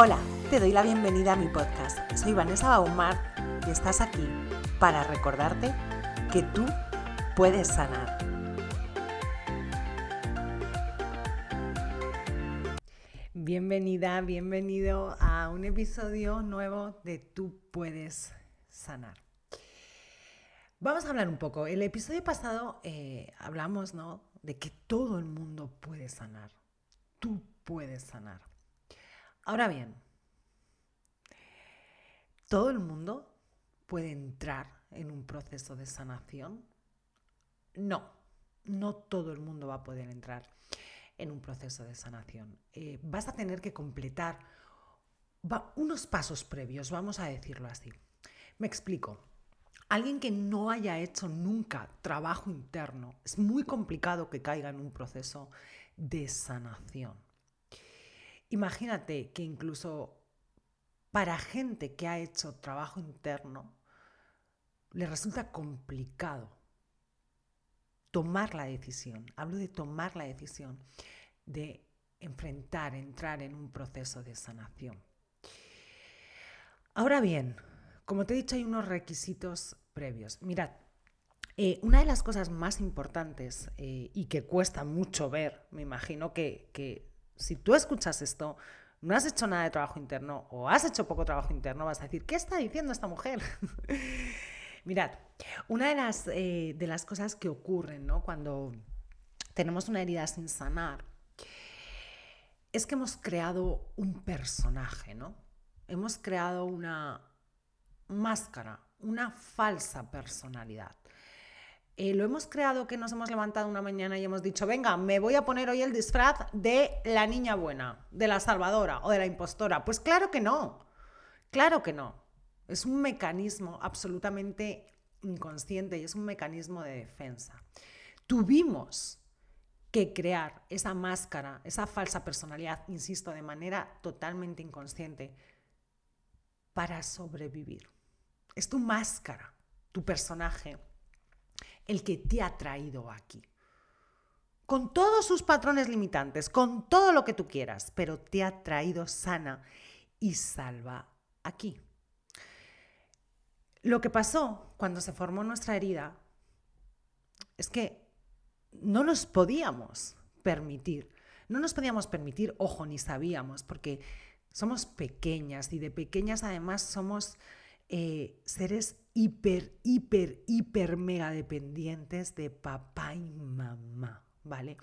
Hola, te doy la bienvenida a mi podcast. Soy Vanessa Baumar y estás aquí para recordarte que tú puedes sanar. Bienvenida, bienvenido a un episodio nuevo de Tú puedes sanar. Vamos a hablar un poco. El episodio pasado eh, hablamos ¿no? de que todo el mundo puede sanar. Tú puedes sanar. Ahora bien, ¿todo el mundo puede entrar en un proceso de sanación? No, no todo el mundo va a poder entrar en un proceso de sanación. Eh, vas a tener que completar unos pasos previos, vamos a decirlo así. Me explico. Alguien que no haya hecho nunca trabajo interno, es muy complicado que caiga en un proceso de sanación. Imagínate que incluso para gente que ha hecho trabajo interno, le resulta complicado tomar la decisión, hablo de tomar la decisión de enfrentar, entrar en un proceso de sanación. Ahora bien, como te he dicho, hay unos requisitos previos. Mirad, eh, una de las cosas más importantes eh, y que cuesta mucho ver, me imagino que, que si tú escuchas esto, no has hecho nada de trabajo interno o has hecho poco trabajo interno, vas a decir, ¿qué está diciendo esta mujer? Mirad, una de las, eh, de las cosas que ocurren ¿no? cuando tenemos una herida sin sanar es que hemos creado un personaje, ¿no? Hemos creado una máscara, una falsa personalidad. Eh, lo hemos creado que nos hemos levantado una mañana y hemos dicho, venga, me voy a poner hoy el disfraz de la niña buena, de la salvadora o de la impostora. Pues claro que no, claro que no. Es un mecanismo absolutamente inconsciente y es un mecanismo de defensa. Tuvimos que crear esa máscara, esa falsa personalidad, insisto, de manera totalmente inconsciente, para sobrevivir. Es tu máscara, tu personaje el que te ha traído aquí. Con todos sus patrones limitantes, con todo lo que tú quieras, pero te ha traído sana y salva aquí. Lo que pasó cuando se formó nuestra herida es que no nos podíamos permitir, no nos podíamos permitir, ojo, ni sabíamos, porque somos pequeñas y de pequeñas además somos eh, seres hiper, hiper, hiper, mega dependientes de papá y mamá. ¿Vale?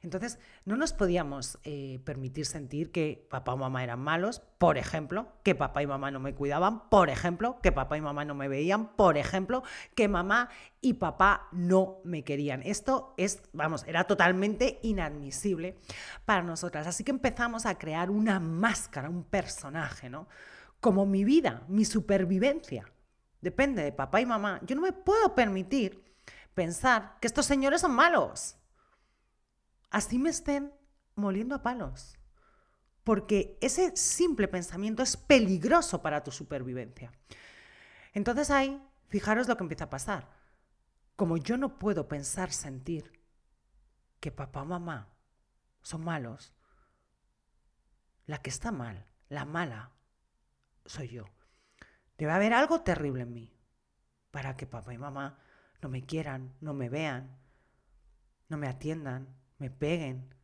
Entonces, no nos podíamos eh, permitir sentir que papá o mamá eran malos, por ejemplo, que papá y mamá no me cuidaban, por ejemplo, que papá y mamá no me veían, por ejemplo, que mamá y papá no me querían. Esto es, vamos, era totalmente inadmisible para nosotras. Así que empezamos a crear una máscara, un personaje, ¿no? Como mi vida, mi supervivencia depende de papá y mamá, yo no me puedo permitir pensar que estos señores son malos. Así me estén moliendo a palos. Porque ese simple pensamiento es peligroso para tu supervivencia. Entonces ahí, fijaros lo que empieza a pasar. Como yo no puedo pensar, sentir que papá o mamá son malos, la que está mal, la mala, soy yo. Debe haber algo terrible en mí para que papá y mamá no me quieran, no me vean, no me atiendan, me peguen,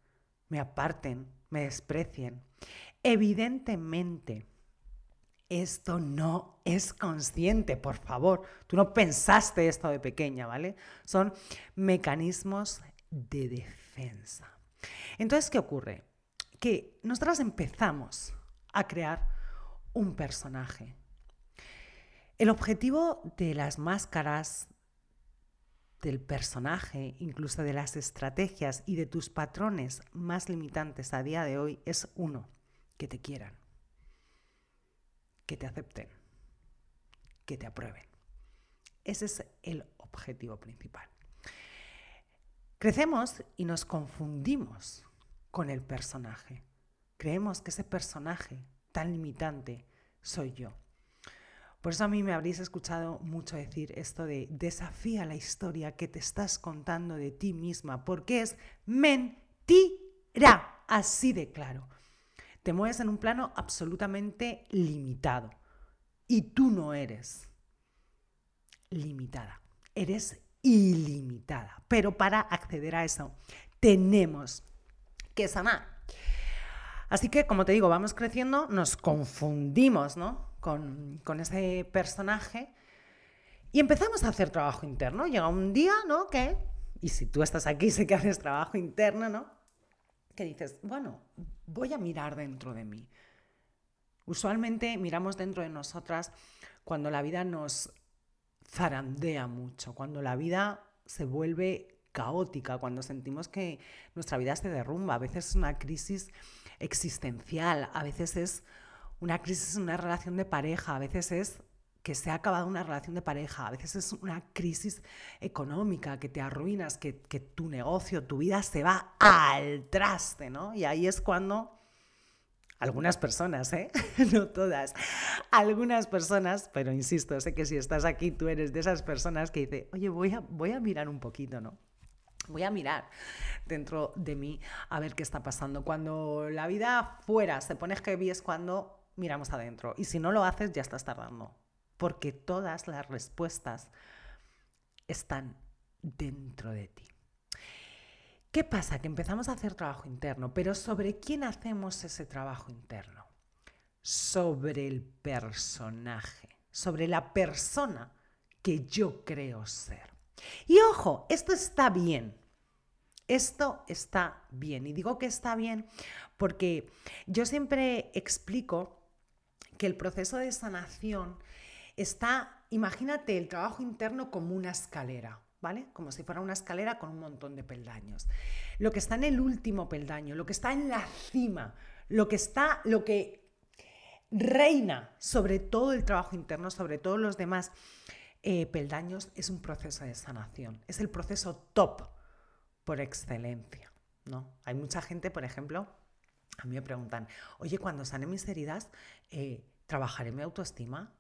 me aparten, me desprecien. Evidentemente, esto no es consciente, por favor. Tú no pensaste esto de pequeña, ¿vale? Son mecanismos de defensa. Entonces, ¿qué ocurre? Que nosotras empezamos a crear un personaje, el objetivo de las máscaras, del personaje, incluso de las estrategias y de tus patrones más limitantes a día de hoy es uno, que te quieran, que te acepten, que te aprueben. Ese es el objetivo principal. Crecemos y nos confundimos con el personaje. Creemos que ese personaje tan limitante soy yo. Por eso a mí me habréis escuchado mucho decir esto de desafía la historia que te estás contando de ti misma, porque es mentira, así de claro. te mueves en un plano absolutamente limitado. Y tú no eres limitada, eres ilimitada. Pero para acceder a eso tenemos que sanar. Así que, como te digo, vamos creciendo, nos confundimos ¿no? con, ese personaje y empezamos a hacer trabajo interno. Llega un día, ¿no? Que, y si tú estás aquí, sé que haces trabajo interno, ¿no? Que dices, bueno, voy a mirar dentro de mí. Usualmente miramos dentro de nosotras cuando la vida nos zarandea mucho, cuando la vida se vuelve caótica, cuando sentimos que nuestra vida se derrumba. A veces es una crisis existencial, a veces es una crisis en una relación de pareja, a veces es que se ha acabado una relación de pareja, a veces es una crisis económica, que te arruinas, que, tu negocio, tu vida se va al traste, ¿no? Y ahí es cuando algunas personas, ¿eh? no todas, algunas personas, pero insisto, sé que si estás aquí tú eres de esas personas que dice, oye, voy a, voy a mirar un poquito, ¿no? Voy a mirar dentro de mí a ver qué está pasando. Cuando la vida fuera se pone heavy es cuando miramos adentro. Y si no lo haces, ya estás tardando porque todas las respuestas están dentro de ti. ¿Qué pasa? Que empezamos a hacer trabajo interno, pero ¿sobre quién hacemos ese trabajo interno? Sobre el personaje, sobre la persona que yo creo ser. Y ojo, esto está bien. Esto está bien. Y digo que está bien porque yo siempre explico que el proceso de sanación está, imagínate el trabajo interno como una escalera. ¿Vale? Como si fuera una escalera con un montón de peldaños. Lo que está en el último peldaño, lo que está en la cima, lo que está, lo que reina sobre todo el trabajo interno, sobre todos los demás eh, peldaños, es un proceso de sanación. Es el proceso top por excelencia. ¿no? Hay mucha gente, por ejemplo, a mí me preguntan, oye, cuando sane mis heridas, eh, ¿trabajaré mi autoestima?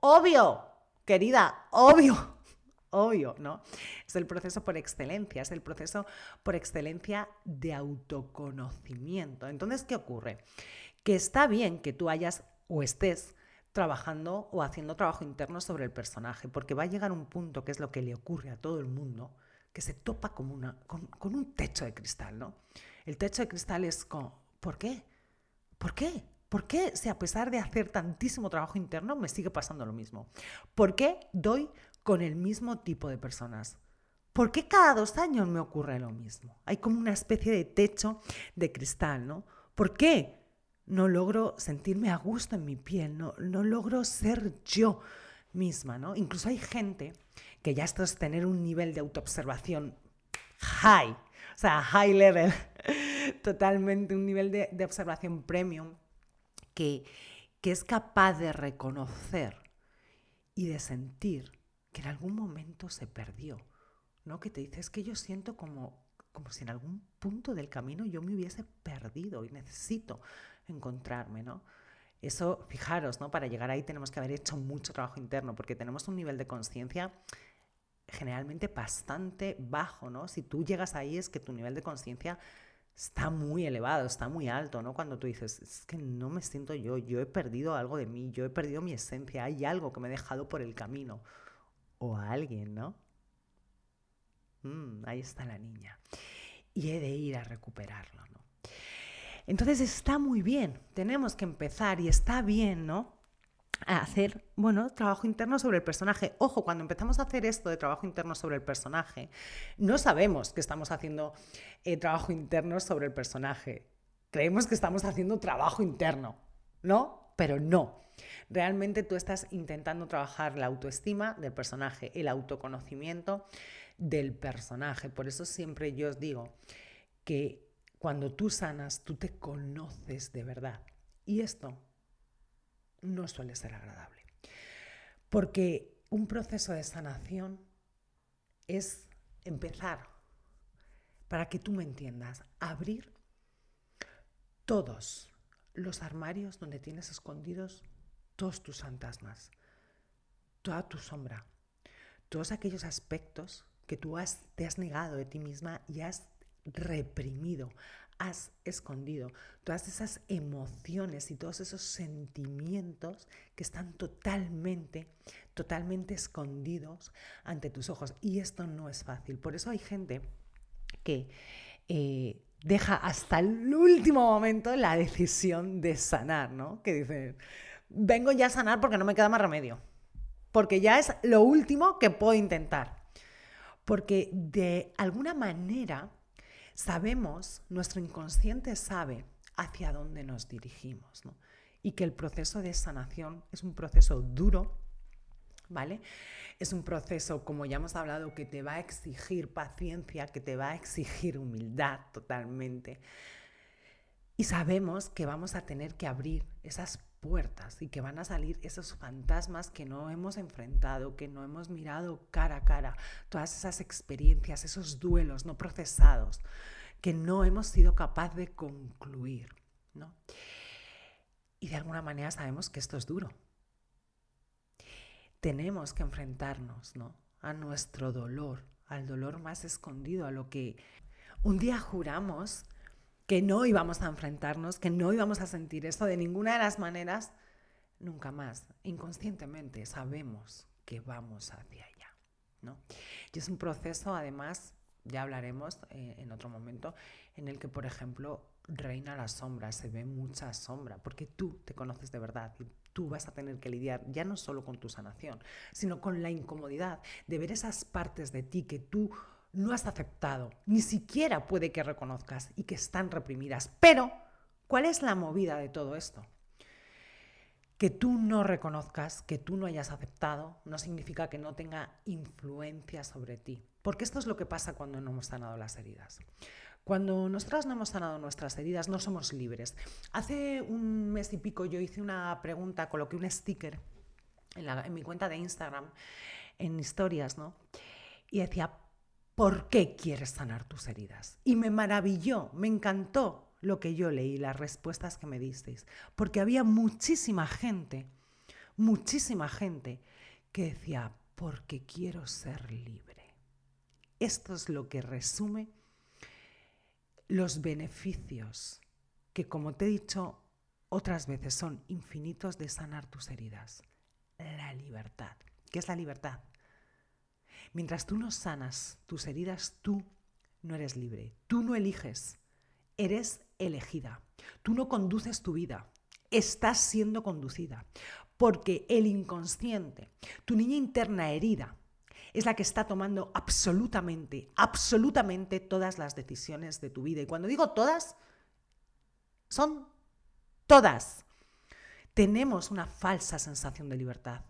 Obvio, querida, obvio, obvio, ¿no? Es el proceso por excelencia, es el proceso por excelencia de autoconocimiento. Entonces, ¿qué ocurre? Que está bien que tú hayas o estés trabajando o haciendo trabajo interno sobre el personaje, porque va a llegar un punto, que es lo que le ocurre a todo el mundo, que se topa con un techo de cristal, ¿no? El techo de cristal es como, ¿por qué? ¿Por qué? ¿Por qué si a pesar de hacer tantísimo trabajo interno me sigue pasando lo mismo? ¿Por qué doy con el mismo tipo de personas? ¿Por qué cada dos años me ocurre lo mismo? Hay como una especie de techo de cristal, ¿no? ¿Por qué no logro sentirme a gusto en mi piel? No, no logro ser yo misma, ¿no? Incluso hay gente que ya esto es tener un nivel de autoobservación high, o sea, high level, totalmente un nivel de, de observación premium que, es capaz de reconocer y de sentir que en algún momento se perdió, ¿no? Que te dice, es que yo siento como, como si en algún punto del camino yo me hubiese perdido y necesito encontrarme, ¿no? Eso, fijaros, ¿no? Para llegar ahí tenemos que haber hecho mucho trabajo interno porque tenemos un nivel de conciencia generalmente bastante bajo, ¿no? Si tú llegas ahí es que tu nivel de conciencia está muy elevado, está muy alto, ¿no? Cuando tú dices, es que no me siento yo, yo he perdido algo de mí, yo he perdido mi esencia, hay algo que me he dejado por el camino. O a alguien, ¿no? Mm, ahí está la niña. Y he de ir a recuperarlo, ¿no? Entonces está muy bien, tenemos que empezar y está bien, ¿no? a hacer, bueno, trabajo interno sobre el personaje. Ojo, cuando empezamos a hacer esto de trabajo interno sobre el personaje, no sabemos que estamos haciendo eh, trabajo interno sobre el personaje. Creemos que estamos haciendo trabajo interno, ¿no? Pero no. Realmente tú estás intentando trabajar la autoestima del personaje, el autoconocimiento del personaje. Por eso siempre yo os digo que cuando tú sanas, tú te conoces de verdad. Y esto no suele ser agradable. Porque un proceso de sanación es empezar, para que tú me entiendas, abrir todos los armarios donde tienes escondidos todos tus fantasmas, toda tu sombra, todos aquellos aspectos que tú te has negado de ti misma y has reprimido, has escondido, todas esas emociones y todos esos sentimientos que están totalmente, totalmente escondidos ante tus ojos. Y esto no es fácil. Por eso hay gente que eh, deja hasta el último momento la decisión de sanar, ¿no? Que dice, vengo ya a sanar porque no me queda más remedio. Porque ya es lo último que puedo intentar. Porque de alguna manera sabemos, nuestro inconsciente sabe hacia dónde nos dirigimos. Y que el proceso de sanación es un proceso duro, ¿vale? Es un proceso, como ya hemos hablado, que te va a exigir paciencia, que te va a exigir humildad totalmente. Y sabemos que vamos a tener que abrir esas puertas y que van a salir esos fantasmas que no hemos enfrentado, que no hemos mirado cara a cara, todas esas experiencias, esos duelos no procesados que no hemos sido capaz de concluir, ¿no? Y de alguna manera sabemos que esto es duro. Tenemos que enfrentarnos, ¿no? A nuestro dolor, al dolor más escondido, a lo que un día juramos que no íbamos a enfrentarnos, que no íbamos a sentir esto de ninguna de las maneras, nunca más. Inconscientemente sabemos que vamos hacia allá. ¿no? Y es un proceso, además, ya hablaremos eh, en otro momento, en el que, por ejemplo, reina la sombra, se ve mucha sombra, porque tú te conoces de verdad y tú vas a tener que lidiar ya no solo con tu sanación, sino con la incomodidad de ver esas partes de ti que tú no has aceptado, ni siquiera puede que reconozcas y que están reprimidas. Pero, ¿cuál es la movida de todo esto? Que tú no reconozcas, que tú no hayas aceptado, no significa que no tenga influencia sobre ti. Porque esto es lo que pasa cuando no hemos sanado las heridas. Cuando nosotras no hemos sanado nuestras heridas, no somos libres. Hace un mes y pico yo hice una pregunta, coloqué un sticker en, mi cuenta de Instagram, en historias, ¿no? Y decía, ¿por qué quieres sanar tus heridas? Y me maravilló, me encantó lo que yo leí, las respuestas que me disteis, porque había muchísima gente, muchísima gente que decía, porque quiero ser libre. Esto es lo que resume los beneficios que, como te he dicho otras veces, son infinitos de sanar tus heridas. La libertad. ¿Qué es la libertad? Mientras tú no sanas tus heridas, tú no eres libre. Tú no eliges. Eres elegida. Tú no conduces tu vida. Estás siendo conducida. Porque el inconsciente, tu niña interna herida, es la que está tomando absolutamente, absolutamente todas las decisiones de tu vida. Y cuando digo todas, son todas. Tenemos una falsa sensación de libertad.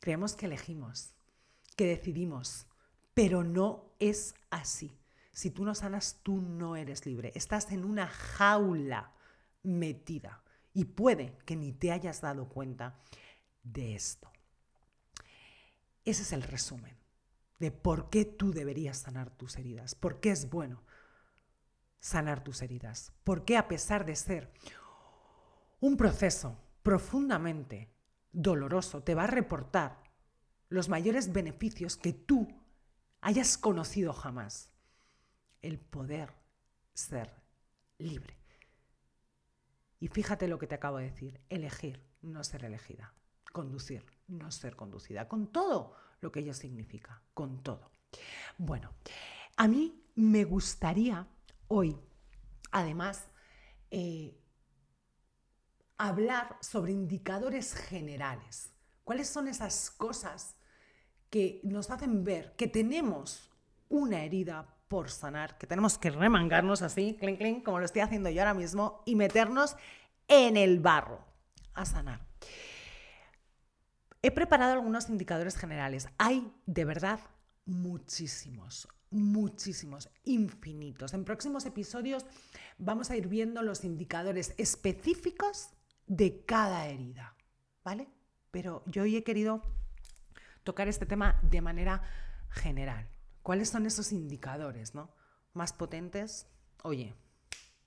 Creemos que elegimos que decidimos, pero no es así. Si tú no sanas, tú no eres libre. Estás en una jaula metida y puede que ni te hayas dado cuenta de esto. Ese es el resumen de por qué tú deberías sanar tus heridas, por qué es bueno sanar tus heridas, por qué a pesar de ser un proceso profundamente doloroso, te va a reportar los mayores beneficios que tú hayas conocido jamás. El poder ser libre. Y fíjate lo que te acabo de decir, elegir, no ser elegida, conducir, no ser conducida, con todo lo que ello significa, con todo. Bueno, a mí me gustaría hoy, además, eh, hablar sobre indicadores generales. ¿Cuáles son esas cosas que nos hacen ver que tenemos una herida por sanar, que tenemos que remangarnos así, clink, clink, como lo estoy haciendo yo ahora mismo, y meternos en el barro a sanar. He preparado algunos indicadores generales. Hay de verdad muchísimos, muchísimos, infinitos. En próximos episodios vamos a ir viendo los indicadores específicos de cada herida, ¿vale? Pero yo hoy he querido tocar este tema de manera general. ¿Cuáles son esos indicadores ¿no? más potentes? Oye,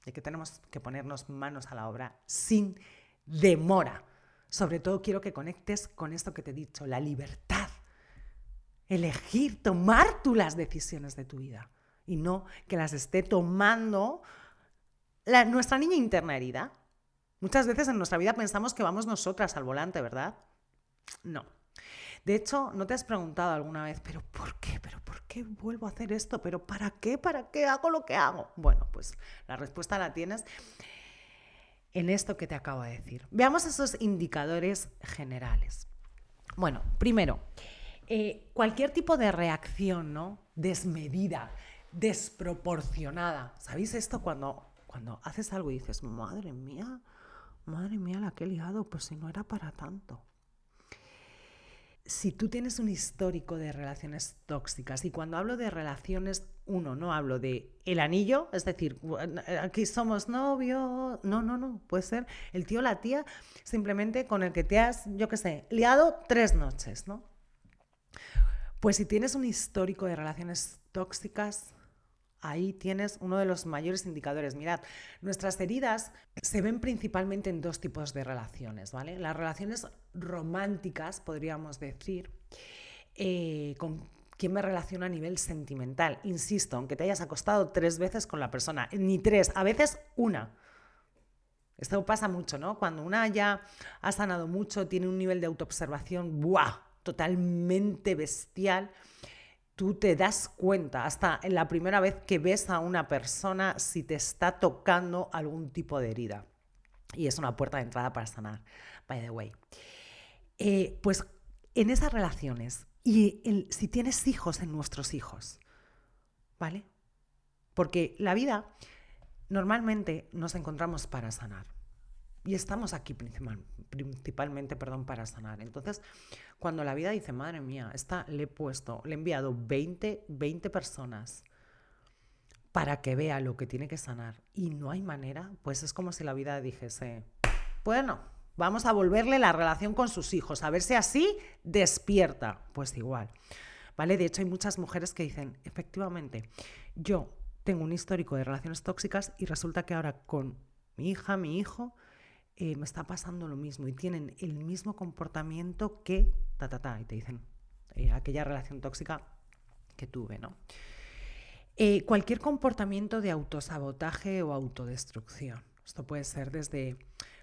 de que tenemos que ponernos manos a la obra sin demora. Sobre todo quiero que conectes con esto que te he dicho, la libertad. Elegir, tomar tú las decisiones de tu vida y no que las esté tomando nuestra niña interna herida. Muchas veces en nuestra vida pensamos que vamos nosotras al volante, ¿verdad? No. De hecho, ¿no te has preguntado alguna vez, pero ¿por qué? ¿Pero por qué vuelvo a hacer esto? ¿Pero para qué? ¿Para qué hago lo que hago? Bueno, pues la respuesta la tienes en esto que te acabo de decir. Veamos esos indicadores generales. Bueno, primero, eh, cualquier tipo de reacción, ¿no? Desmedida, desproporcionada. ¿Sabéis esto cuando, cuando haces algo y dices, madre mía, madre mía, la que he liado, pues si no era para tanto? Si tú tienes un histórico de relaciones tóxicas, y cuando hablo de relaciones, uno, no hablo de el anillo, es decir, aquí somos novios, no, no, no, puede ser el tío o la tía simplemente con el que te has, yo qué sé, liado tres noches, ¿no? Pues si tienes un histórico de relaciones tóxicas, ahí tienes uno de los mayores indicadores. Mirad, nuestras heridas se ven principalmente en dos tipos de relaciones, ¿vale? Las relaciones románticas, podríamos decir, eh, con quién me relaciona a nivel sentimental. Insisto, aunque te hayas acostado tres veces con la persona, ni tres, a veces una. Esto pasa mucho, ¿no? Cuando una ya ha sanado mucho, tiene un nivel de autoobservación, ¡buah! totalmente bestial tú te das cuenta hasta en la primera vez que ves a una persona si te está tocando algún tipo de herida. Y es una puerta de entrada para sanar, by the way. Eh, pues en esas relaciones, y si tienes hijos en nuestros hijos, ¿vale? Porque la vida normalmente nos encontramos para sanar. Y estamos aquí principalmente perdón, para sanar. Entonces, cuando la vida dice, madre mía, esta le he puesto, le he enviado 20, 20 personas para que vea lo que tiene que sanar y no hay manera, pues es como si la vida dijese, bueno, vamos a volverle la relación con sus hijos, a ver si así despierta. Pues igual. ¿Vale? De hecho, hay muchas mujeres que dicen, efectivamente, yo tengo un histórico de relaciones tóxicas y resulta que ahora con mi hija, mi hijo, eh, me está pasando lo mismo y tienen el mismo comportamiento que ta, ta, ta, y te dicen eh, aquella relación tóxica que tuve, ¿no? Eh, cualquier comportamiento de autosabotaje o autodestrucción. Esto puede ser desde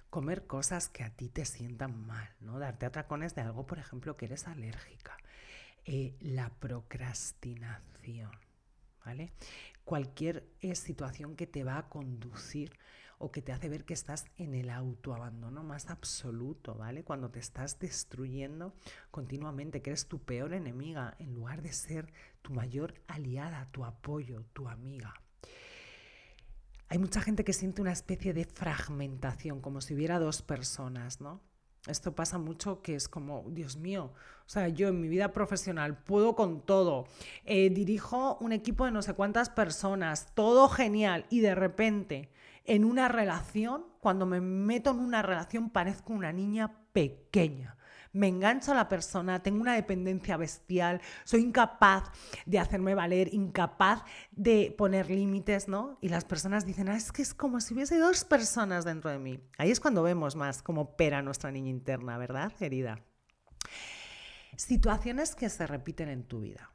comer cosas que a ti te sientan mal, ¿no? Darte atracones de algo, por ejemplo, que eres alérgica. la procrastinación, ¿vale? Cualquier situación que te va a conducir o que te hace ver que estás en el autoabandono más absoluto, ¿vale? Cuando te estás destruyendo continuamente, que eres tu peor enemiga, en lugar de ser tu mayor aliada, tu apoyo, tu amiga. Hay mucha gente que siente una especie de fragmentación, como si hubiera dos personas, ¿no? Esto pasa mucho que es como, Dios mío, o sea, yo en mi vida profesional puedo con todo, eh, dirijo un equipo de no sé cuántas personas, todo genial, y de repente en una relación, cuando me meto en una relación, parezco una niña pequeña. Me engancho a la persona, tengo una dependencia bestial, soy incapaz de hacerme valer, incapaz de poner límites, ¿no? Y las personas dicen, ah, es que es como si hubiese dos personas dentro de mí. Ahí es cuando vemos más cómo opera nuestra niña interna, ¿verdad, querida? Situaciones que se repiten en tu vida.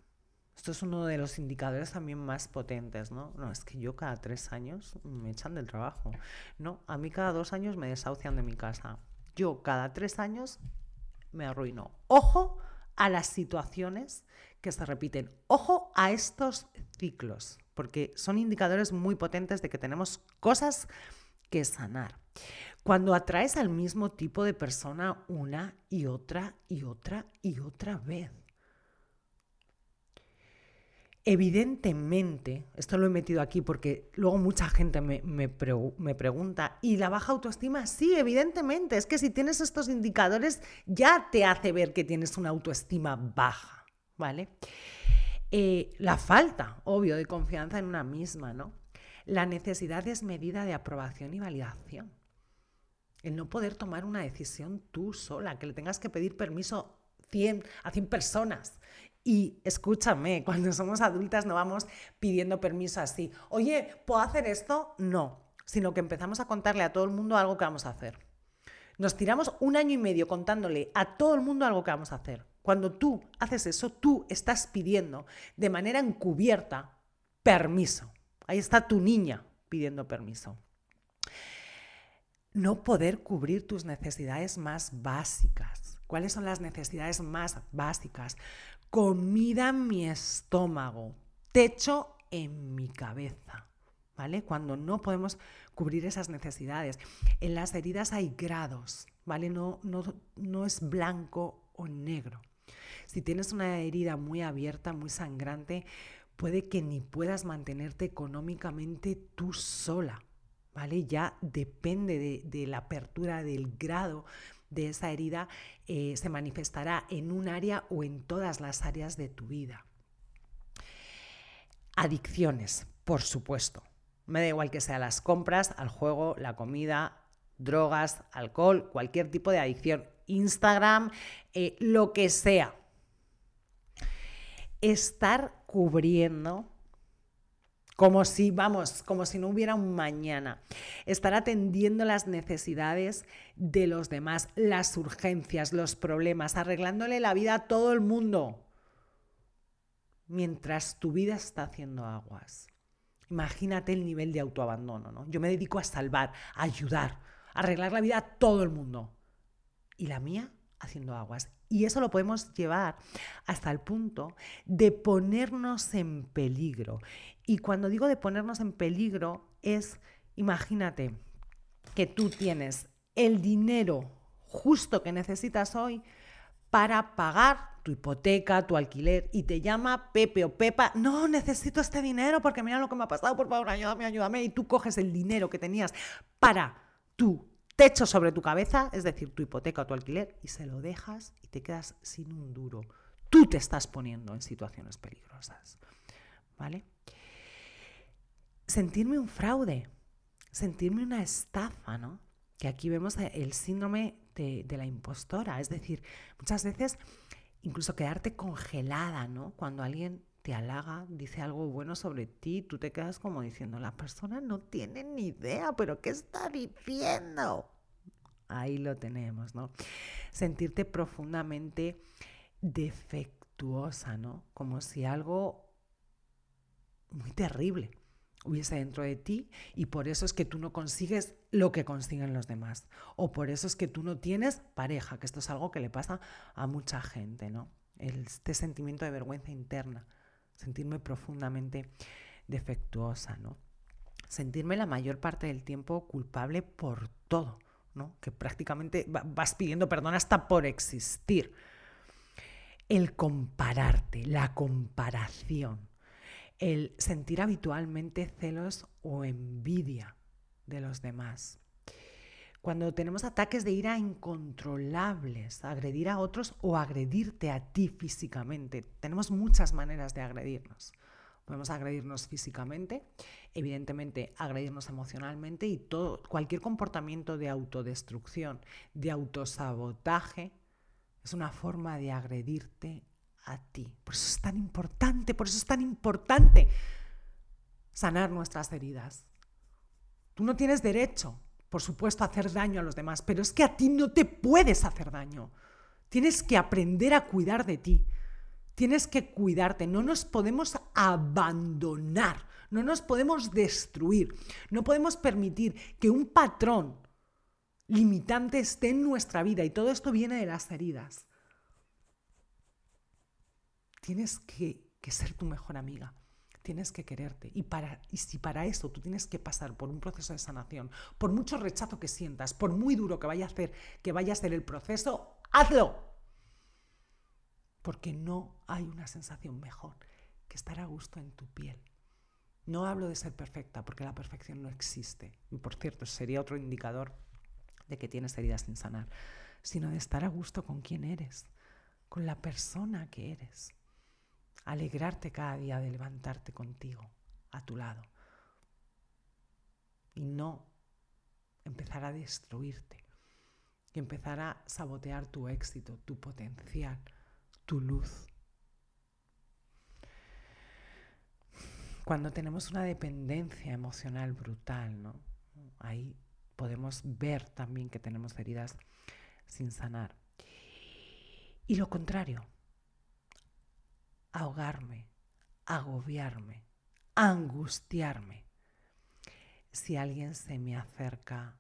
Esto es uno de los indicadores también más potentes, ¿no? No, es que yo cada tres años me echan del trabajo. No, a mí cada dos años me desahucian de mi casa. Yo cada tres años me arruino. Ojo a las situaciones que se repiten. Ojo a estos ciclos, porque son indicadores muy potentes de que tenemos cosas que sanar. Cuando atraes al mismo tipo de persona una y otra y otra y otra vez Evidentemente, esto lo he metido aquí porque luego mucha gente me, pregunta, ¿y la baja autoestima? Sí, evidentemente, es que si tienes estos indicadores ya te hace ver que tienes una autoestima baja, ¿vale? Eh, la falta, obvio, de confianza en una misma, ¿no? La necesidad desmedida de aprobación y validación. El no poder tomar una decisión tú sola, que le tengas que pedir permiso 100, a 100 personas y escúchame, cuando somos adultas no vamos pidiendo permiso así. Oye, ¿puedo hacer esto? No, sino que empezamos a contarle a todo el mundo algo que vamos a hacer. Nos tiramos un año y medio contándole a todo el mundo algo que vamos a hacer. Cuando tú haces eso, tú estás pidiendo de manera encubierta permiso. Ahí está tu niña pidiendo permiso. no poder cubrir tus necesidades más básicas. ¿Cuáles son las necesidades más básicas? Comida en mi estómago, techo en mi cabeza, ¿vale? Cuando no podemos cubrir esas necesidades. En las heridas hay grados, ¿vale? No, no, no es blanco o negro. Si tienes una herida muy abierta, muy sangrante, puede que ni puedas mantenerte económicamente tú sola, ¿vale? Ya depende de, la apertura del grado de esa herida, eh, se manifestará en un área o en todas las áreas de tu vida. Adicciones, por supuesto. Me da igual que sea las compras, al juego, la comida, drogas, alcohol, cualquier tipo de adicción. Instagram, eh, lo que sea. Estar cubriendo como si, vamos, como si no hubiera un mañana. Estar atendiendo las necesidades de los demás, las urgencias, los problemas, arreglándole la vida a todo el mundo mientras tu vida está haciendo aguas. Imagínate el nivel de autoabandono, ¿no? Yo me dedico a salvar, a ayudar, a arreglar la vida a todo el mundo. Y la mía haciendo aguas. Y eso lo podemos llevar hasta el punto de ponernos en peligro. Y cuando digo de ponernos en peligro es, imagínate que tú tienes el dinero justo que necesitas hoy para pagar tu hipoteca, tu alquiler, y te llama Pepe o Pepa, no, necesito este dinero porque mira lo que me ha pasado, por favor, ayúdame, ayúdame, y tú coges el dinero que tenías para tu techo sobre tu cabeza, es decir, tu hipoteca o tu alquiler, y se lo dejas y te quedas sin un duro. Tú te estás poniendo en situaciones peligrosas, ¿vale? Sentirme un fraude, sentirme una estafa, ¿no? Que aquí vemos el síndrome de, de la impostora, es decir, muchas veces incluso quedarte congelada, ¿no? Cuando alguien te halaga, dice algo bueno sobre ti, tú te quedas como diciendo, la persona no tiene ni idea, pero ¿qué está diciendo? Ahí lo tenemos, ¿no? Sentirte profundamente defectuosa, ¿no? Como si algo muy terrible hubiese dentro de ti y por eso es que tú no consigues lo que consiguen los demás. O por eso es que tú no tienes pareja, que esto es algo que le pasa a mucha gente, ¿no? Este sentimiento de vergüenza interna, sentirme profundamente defectuosa, ¿no? Sentirme la mayor parte del tiempo culpable por todo, ¿no? Que prácticamente vas pidiendo perdón hasta por existir. El compararte, la comparación, el sentir habitualmente celos o envidia de los demás. Cuando tenemos ataques de ira incontrolables, agredir a otros o agredirte a ti físicamente, tenemos muchas maneras de agredirnos. Podemos agredirnos físicamente, evidentemente agredirnos emocionalmente y todo, cualquier comportamiento de autodestrucción, de autosabotaje, es una forma de agredirte a ti. Por eso es tan importante, por eso es tan importante sanar nuestras heridas. Tú no tienes derecho, por supuesto, hacer daño a los demás, pero es que a ti no te puedes hacer daño. Tienes que aprender a cuidar de ti. Tienes que cuidarte. No nos podemos abandonar. No nos podemos destruir. No podemos permitir que un patrón limitante esté en nuestra vida. Y todo esto viene de las heridas. Tienes que, ser tu mejor amiga. Tienes que quererte. Y, para, y si para eso tú tienes que pasar por un proceso de sanación, por mucho rechazo que sientas, por muy duro que vaya a hacer, que vaya a ser el proceso, hazlo. Porque no hay una sensación mejor que estar a gusto en tu piel. No hablo de ser perfecta, porque la perfección no existe. Y por cierto, sería otro indicador de que tienes heridas sin sanar, sino de estar a gusto con quien eres, con la persona que eres alegrarte cada día de levantarte contigo, a tu lado, y no empezar a destruirte, y empezar a sabotear tu éxito, tu potencial, tu luz. Cuando tenemos una dependencia emocional brutal, ¿no? Ahí podemos ver también que tenemos heridas sin sanar. Y lo contrario, ahogarme, agobiarme, angustiarme si alguien se me acerca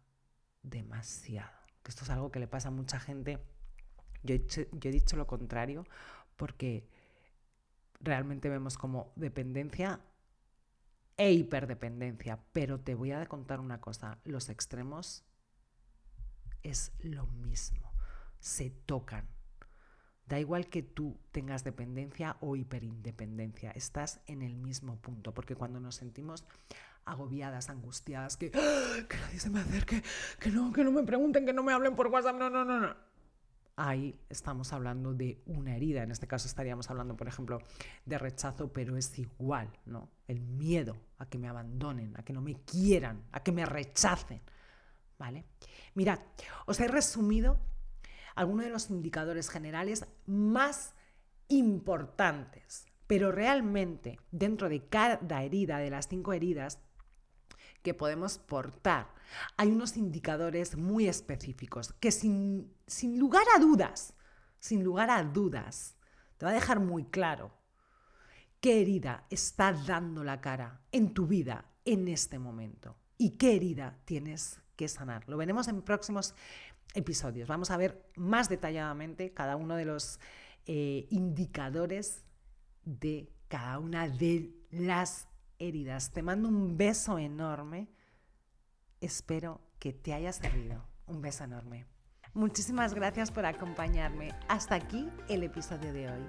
demasiado. Que esto es algo que le pasa a mucha gente. Yo yo he dicho lo contrario porque realmente vemos como dependencia e hiperdependencia. Pero te voy a contar una cosa, los extremos es lo mismo, se tocan. Da igual que tú tengas dependencia o hiperindependencia, estás en el mismo punto, porque cuando nos sentimos agobiadas, angustiadas, que, ¡ah! que nadie se me acerque, que no, que no me pregunten, que no me hablen por WhatsApp, no, no, no, no ahí estamos hablando de una herida. En este caso estaríamos hablando, por ejemplo, de rechazo, pero es igual, ¿no? El miedo a que me abandonen, a que no me quieran, a que me rechacen, ¿vale? Mirad, os he resumido algunos de los indicadores generales más importantes, pero realmente dentro de cada herida, de las cinco heridas, que podemos portar. Hay unos indicadores muy específicos que sin, sin lugar a dudas, sin lugar a dudas, te va a dejar muy claro qué herida está dando la cara en tu vida en este momento y qué herida tienes que sanar. Lo veremos en próximos episodios. Vamos a ver más detalladamente cada uno de los eh, indicadores de cada una de las heridas. Te mando un beso enorme. Espero que te haya servido. Un beso enorme. Muchísimas gracias por acompañarme. Hasta aquí el episodio de hoy.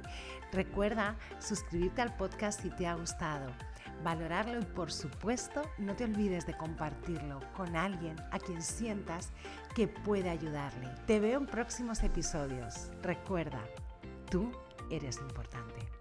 Recuerda suscribirte al podcast si te ha gustado, valorarlo y por supuesto no te olvides de compartirlo con alguien a quien sientas que puede ayudarle. Te veo en próximos episodios. Recuerda, tú eres importante.